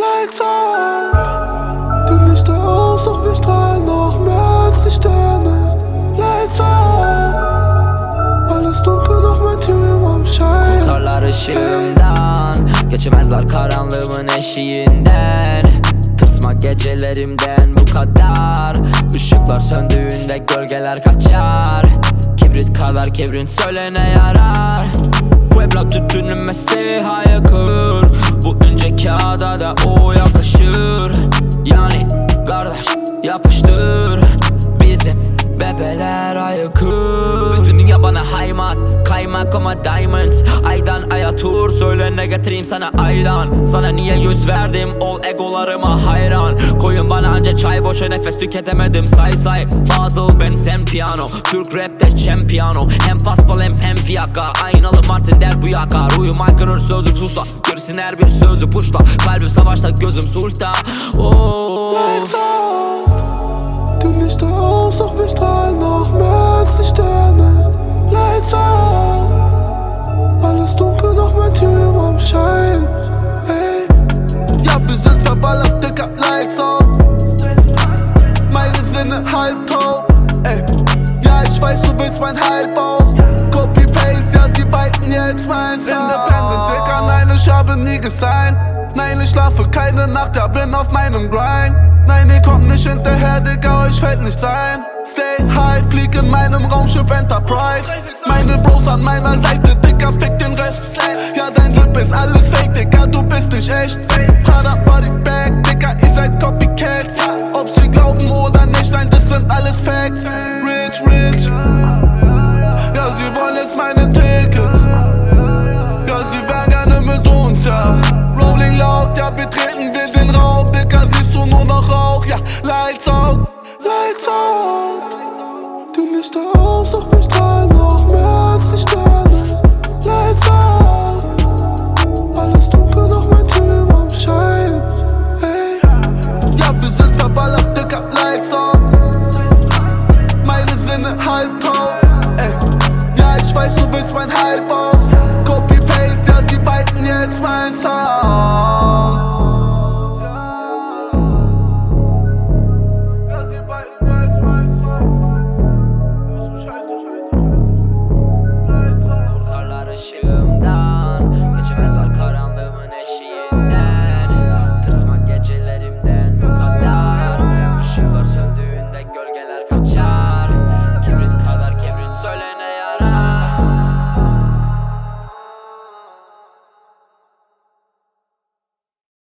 Lights out. Die Lichter aus, doch wir strahlen noch mehr als die Sterne. Lights out. Alles dunkel, doch mein Team am Schein. Karlar ışığımdan Geçemezler karanlığımın eşiğinden Tırsma gecelerimden bu kadar Işıklar söndüğünde gölgeler kaçar Kibrit kadar kibrin söylene yarar evlat tütünün mesleği hayakır Bu ince kağıda da o yakışır. Yani kardeş yapıştır. Bizim bebeler ayıkır Bütün dünya bana haymat Kaymak ama diamonds. Aydan aya tur Söyle ne getireyim sana ayran. Sana niye yüz verdim? Ol egolarıma hayran. Koyun bana anca çay boşa nefes tüketemedim. Say say. Fazıl ben sen piyano. Türk rapte çempiyano Hem paspal hem hem fiyaka Aynalı martı der bu yakar. Uyum aykırır sözüm susa Görsün her bir sözü puşla Kalbim savaşta gözüm sulta oh. Lights out. Die Lichter aus, gesigned. Nein, ich schlafe keine Nacht, ja, bin auf meinem Grind. Nein, ihr kommt nicht hinterher, Digga, euch fällt nichts ein. Stay high, flieg in meinem Raumschiff Enterprise. Meine Bros an meiner Seite, Dicker, fick den Rest. Ja, dein Drip ist alles fake, Digga, du bist nicht echt.